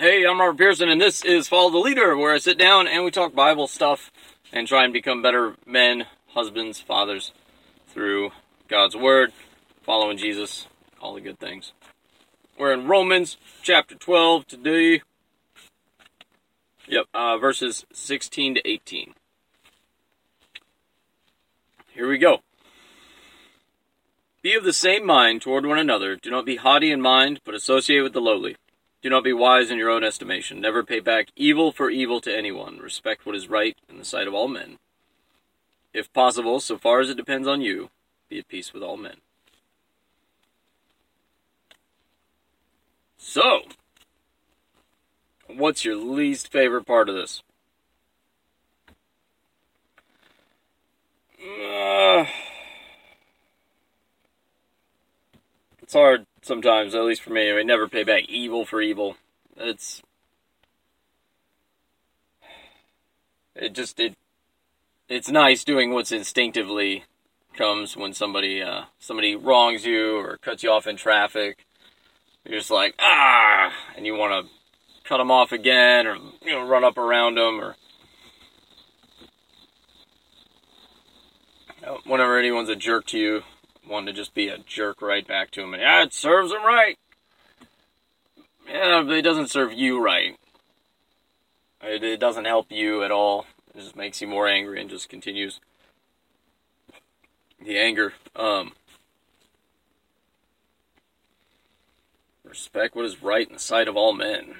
Hey, I'm Robert Pearson, and this is Follow the Leader, where I sit down and we talk Bible stuff and try and become better men, husbands, fathers through God's Word, following Jesus, all the good things. We're in Romans chapter 12 today. Yep, uh, verses 16 to 18. Here we go. Be of the same mind toward one another. Do not be haughty in mind, but associate with the lowly. Do not be wise in your own estimation. Never pay back evil for evil to anyone. Respect what is right in the sight of all men. If possible, so far as it depends on you, be at peace with all men. So, what's your least favorite part of this? Uh, it's hard sometimes, at least for me. I never pay back evil for evil. It's it just it it's nice doing what's instinctively comes when somebody uh, somebody wrongs you or cuts you off in traffic. You're just like ah, and you want to cut them off again, or you know, run up around them, or whenever anyone's a jerk to you, want to just be a jerk right back to him. And yeah, it serves him right. Yeah, but it doesn't serve you right. It, it doesn't help you at all. It just makes you more angry and just continues the anger. Um, respect what is right in the sight of all men.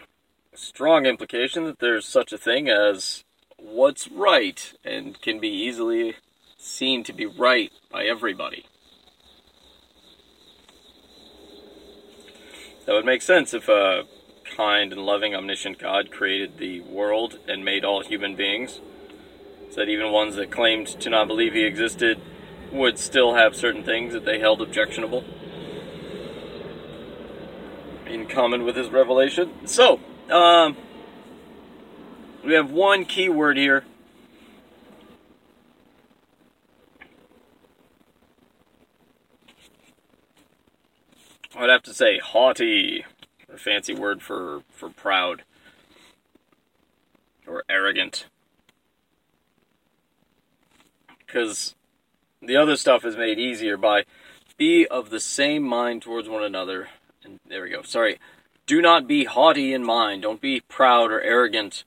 A strong implication that there's such a thing as what's right and can be easily seen to be right by everybody. That would make sense if a kind and loving, omniscient God created the world and made all human beings. So that even ones that claimed to not believe he existed would still have certain things that they held objectionable in common with his revelation. So, um, we have one key word here. I'd have to say haughty, a fancy word for, for proud or arrogant. Because the other stuff is made easier by be of the same mind towards one another. And there we go. Sorry. Do not be haughty in mind. Don't be proud or arrogant,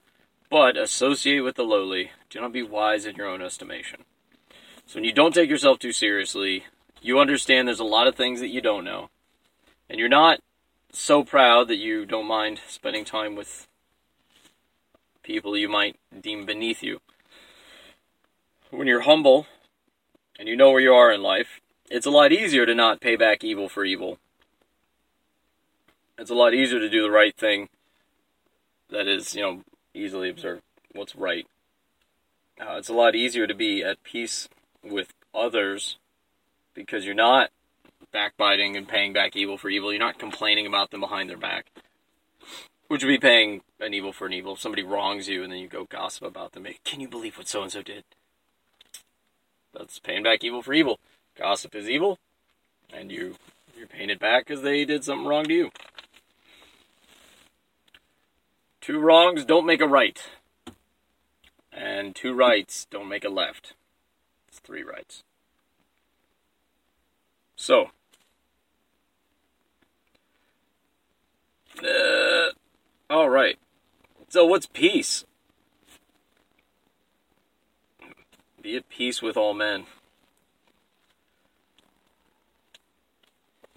but associate with the lowly. Do not be wise in your own estimation. So when you don't take yourself too seriously, you understand there's a lot of things that you don't know. And you're not so proud that you don't mind spending time with people you might deem beneath you. When you're humble and you know where you are in life, it's a lot easier to not pay back evil for evil. It's a lot easier to do the right thing that is, you know, easily observed what's right. Uh, it's a lot easier to be at peace with others because you're not backbiting and paying back evil for evil. You're not complaining about them behind their back, which would be paying an evil for an evil. If somebody wrongs you and then you go gossip about them, can you believe what so and so did? That's paying back evil for evil. Gossip is evil, and you you're paying it back because they did something wrong to you. Two wrongs don't make a right, and two rights don't make a left. It's three rights. So, uh, all right. So, what's peace? Be at peace with all men.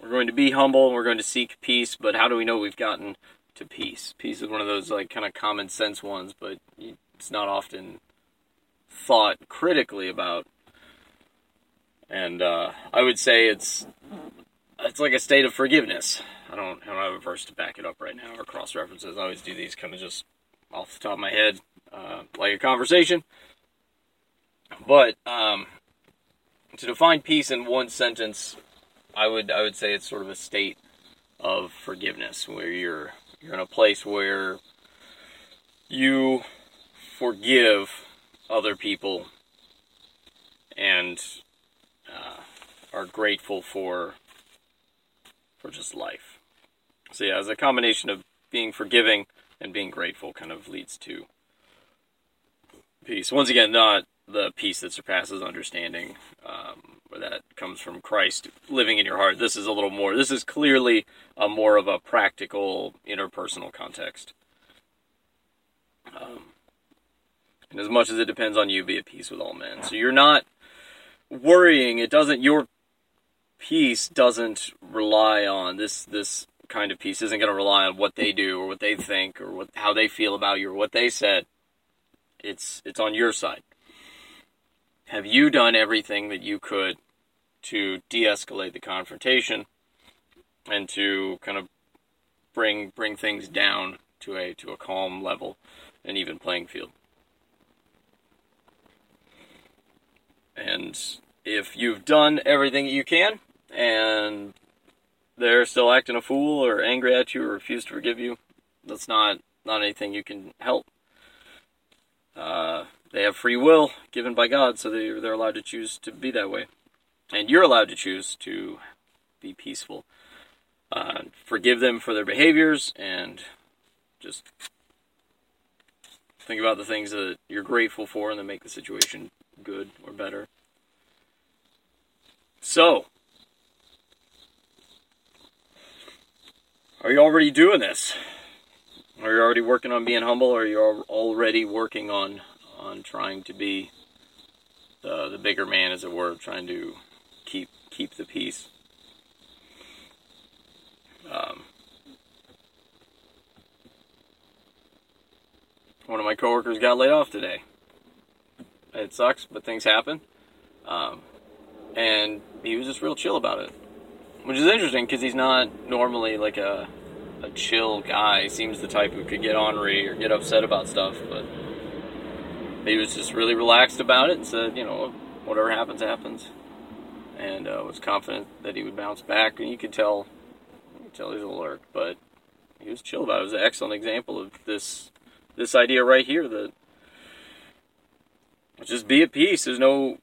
We're going to be humble. We're going to seek peace, but how do we know we've gotten to peace? Peace is one of those like kind of common sense ones, but it's not often thought critically about. And uh, I would say it's it's like a state of forgiveness. I don't I don't have a verse to back it up right now or cross references. I always do these kind of just off the top of my head, uh, like a conversation. But um, to define peace in one sentence, I would I would say it's sort of a state of forgiveness where you're you're in a place where you forgive other people and uh, are grateful for for just life. So yeah, as a combination of being forgiving and being grateful kind of leads to peace. Once again, not the peace that surpasses understanding, um, or that comes from Christ living in your heart. This is a little more. This is clearly a more of a practical interpersonal context. Um, and as much as it depends on you, be at peace with all men. So you're not worrying. It doesn't. Your peace doesn't rely on this. This kind of peace isn't going to rely on what they do or what they think or what how they feel about you or what they said. It's it's on your side. Have you done everything that you could to de-escalate the confrontation and to kind of bring bring things down to a to a calm level, and even playing field? And if you've done everything that you can and they're still acting a fool or angry at you or refuse to forgive you, that's not not anything you can help. Uh, they have free will given by God, so they, they're allowed to choose to be that way. And you're allowed to choose to be peaceful. Uh, forgive them for their behaviors and just think about the things that you're grateful for and that make the situation good or better. So, are you already doing this? Are you already working on being humble, or are you already working on on trying to be the the bigger man, as it were, trying to keep keep the peace? Um, one of my coworkers got laid off today. It sucks, but things happen. Um, and he was just real chill about it, which is interesting because he's not normally like a a chill guy. He seems the type who could get ornery or get upset about stuff, but he was just really relaxed about it and said, you know, whatever happens, happens, and uh, was confident that he would bounce back. And you could tell, you could tell he's a lurk, but he was chill about it. It was an excellent example of this this idea right here that just be at peace. There's no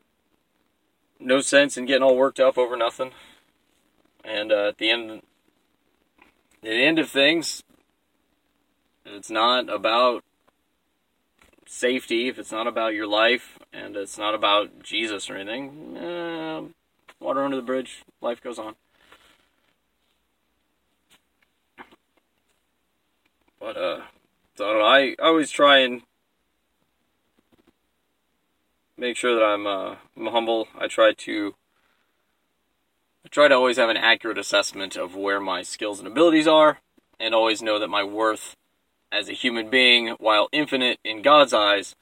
no sense in getting all worked up over nothing. And uh, at the end, at the end of things, it's not about safety. If it's not about your life, and it's not about Jesus or anything, eh, water under the bridge. Life goes on. But uh, so I, I, always try and make sure that I'm, uh, I'm humble. I try to try to always have an accurate assessment of where my skills and abilities are, and always know that my worth as a human being, while infinite in God's eyes,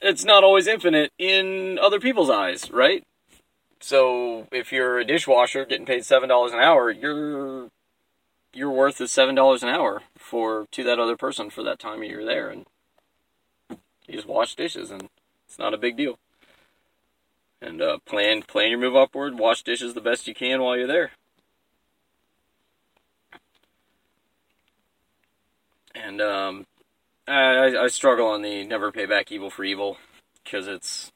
it's not always infinite in other people's eyes, right? So if you're a dishwasher getting paid seven dollars an hour, your your worth is seven dollars an hour for to that other person for that time you're there, and you just wash dishes and it's not a big deal. And uh, plan plan your move upward. Wash dishes the best you can while you're there. And um, I, I struggle on the never pay back evil for evil because it's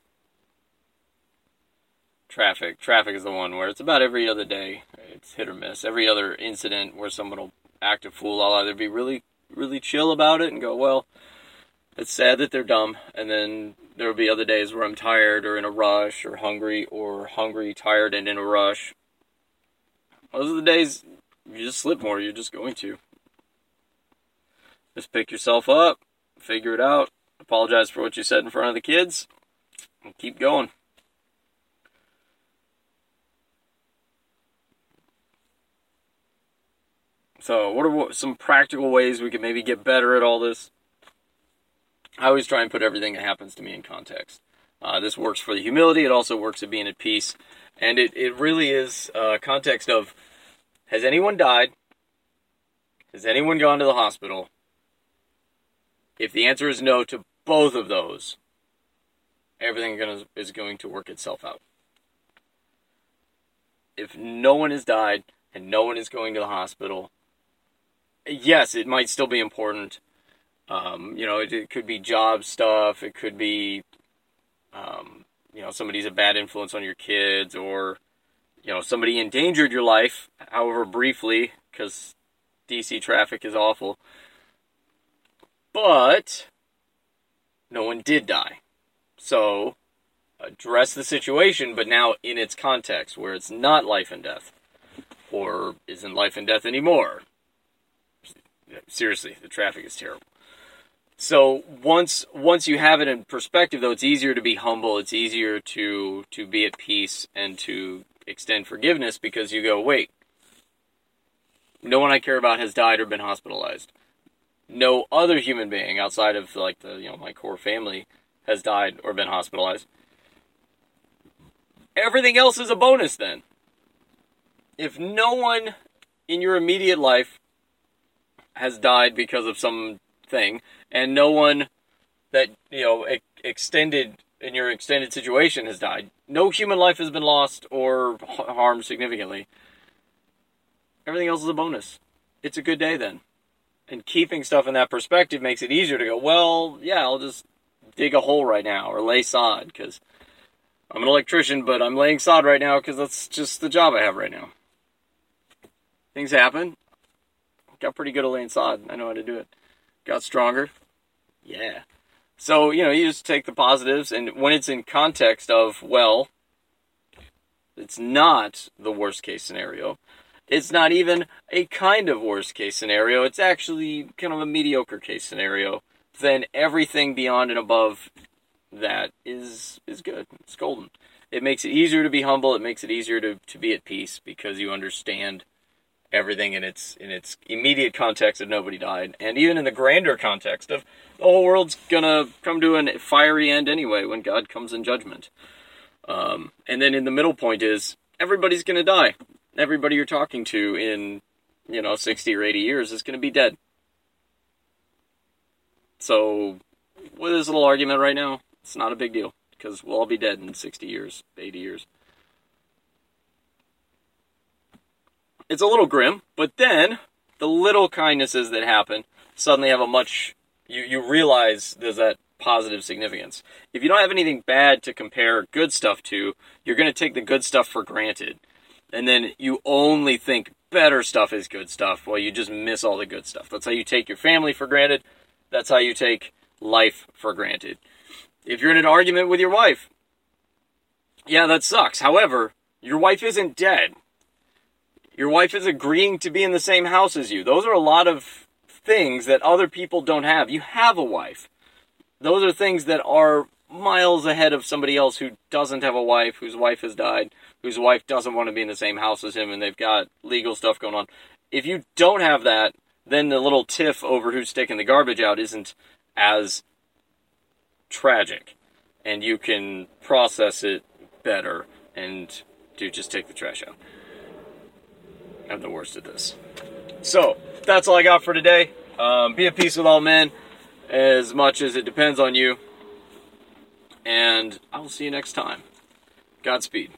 traffic. Traffic is the one where it's about every other day. It's hit or miss. Every other incident where someone will act a fool, I'll either be really, really chill about it and go, well, it's sad that they're dumb, and then there will be other days where I'm tired or in a rush or hungry or hungry, tired, and in a rush. Those are the days you just slip more. You're just going to. Just pick yourself up, figure it out, apologize for what you said in front of the kids, and keep going. So, what are some practical ways we can maybe get better at all this? I always try and put everything that happens to me in context. Uh, this works for the humility. It also works at being at peace. And it, it really is a context of has anyone died? Has anyone gone to the hospital? If the answer is no to both of those, everything gonna, is going to work itself out. If no one has died and no one is going to the hospital, yes, it might still be important um, you know, it, it, could be job stuff. It could be, um, you know, somebody's a bad influence on your kids, or you know, somebody endangered your life, however briefly, because DC traffic is awful. But no one did die. So address the situation, but now in its context, where it's not life and death, or isn't life and death anymore. Seriously, the traffic is terrible. So once once you have it in perspective, though, it's easier to be humble. It's easier to to be at peace and to extend forgiveness because you go, wait, no one I care about has died or been hospitalized. No other human being outside of like the you know my core family has died or been hospitalized. Everything else is a bonus then. If no one in your immediate life has died because of some thing, and no one that you know extended in your extended situation has died, no human life has been lost or harmed significantly. Everything else is a bonus. It's a good day then. And keeping stuff in that perspective makes it easier to go, well, yeah, I'll just dig a hole right now or lay sod because I'm an electrician, but I'm laying sod right now because that's just the job I have right now. Things happen. Got pretty good at laying sod. I know how to do it. Got stronger. Yeah. So, you know, you just take the positives, and when it's in context of, well, it's not the worst case scenario. It's not even a kind of worst case scenario. It's actually kind of a mediocre case scenario. Then everything beyond and above that is is good. It's golden. It makes it easier to be humble. It makes it easier to, to be at peace because you understand everything in its in its immediate context of nobody died, and even in the grander context of the whole world's gonna come to a fiery end anyway when God comes in judgment. Um, and then in the middle point is everybody's gonna die. Everybody you're talking to in you know 60 or 80 years is gonna be dead. So with this little argument right now, it's not a big deal because we'll all be dead in 60 years, 80 years. It's a little grim, but then the little kindnesses that happen suddenly have a much you you realize there's that positive significance. If you don't have anything bad to compare good stuff to, you're going to take the good stuff for granted. And then you only think better stuff is good stuff while you just miss all the good stuff. That's how you take your family for granted. That's how you take life for granted. If you're in an argument with your wife, yeah, that sucks. However, your wife isn't dead. Your wife is agreeing to be in the same house as you. Those are a lot of things that other people don't have. You have a wife. Those are things that are miles ahead of somebody else who doesn't have a wife, whose wife has died, whose wife doesn't want to be in the same house as him, and they've got legal stuff going on. If you don't have that, then the little tiff over who's taking the garbage out isn't as tragic. And you can process it better and do just take the trash out. I'm the worst at this. So, that's all I got for today. Um, be at peace with all men as much as it depends on you. And I will see you next time. Godspeed.